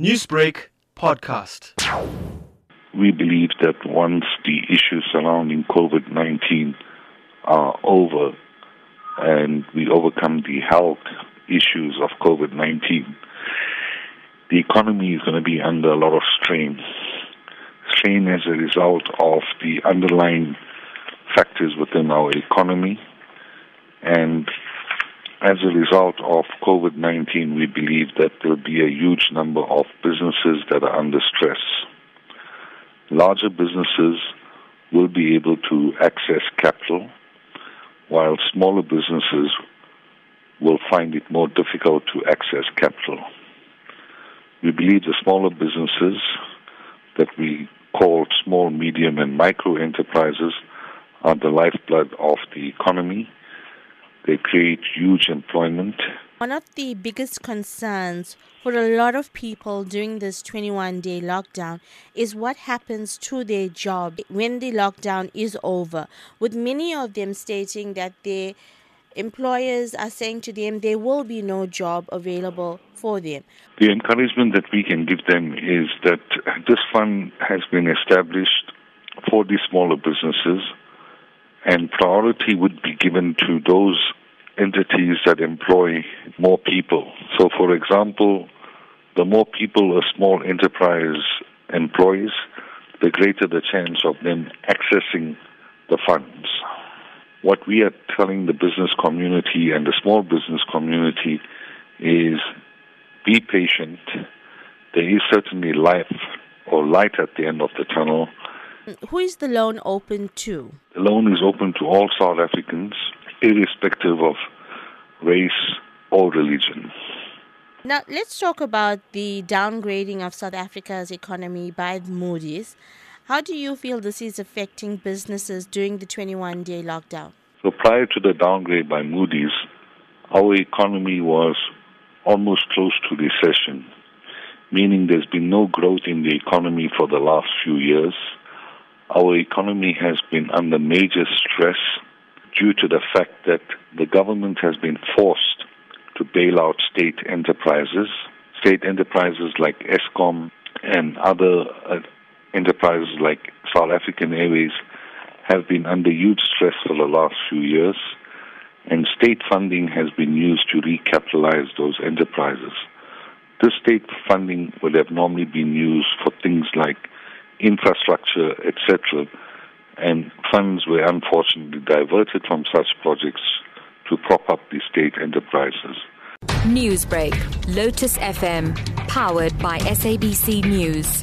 Newsbreak podcast. We believe that once the issues surrounding COVID 19 are over and we overcome the health issues of COVID 19, the economy is going to be under a lot of strain. Strain as a result of the underlying factors within our economy. And as a result of COVID 19, we believe that there'll be a huge number of businesses that are under stress. Larger businesses will be able to access capital, while smaller businesses will find it more difficult to access capital. We believe the smaller businesses that we call small, medium, and micro enterprises are the lifeblood of the economy. They create huge employment. One of the biggest concerns for a lot of people during this 21 day lockdown is what happens to their job when the lockdown is over, with many of them stating that their employers are saying to them there will be no job available for them. The encouragement that we can give them is that this fund has been established for the smaller businesses and priority would be given to those entities that employ more people. So, for example, the more people a small enterprise employs, the greater the chance of them accessing the funds. What we are telling the business community and the small business community is be patient. There is certainly life or light at the end of the tunnel. Who is the loan open to? Loan is open to all South Africans, irrespective of race or religion. Now, let's talk about the downgrading of South Africa's economy by Moody's. How do you feel this is affecting businesses during the 21 day lockdown? So, prior to the downgrade by Moody's, our economy was almost close to recession, meaning there's been no growth in the economy for the last few years. Our economy has been under major stress due to the fact that the government has been forced to bail out state enterprises. State enterprises like Eskom and other uh, enterprises like South African Airways have been under huge stress for the last few years, and state funding has been used to recapitalize those enterprises. This state funding would have normally been used for things like infrastructure, etc., and funds were unfortunately diverted from such projects to prop up the state enterprises. Newsbreak, Lotus FM, powered by SABC News.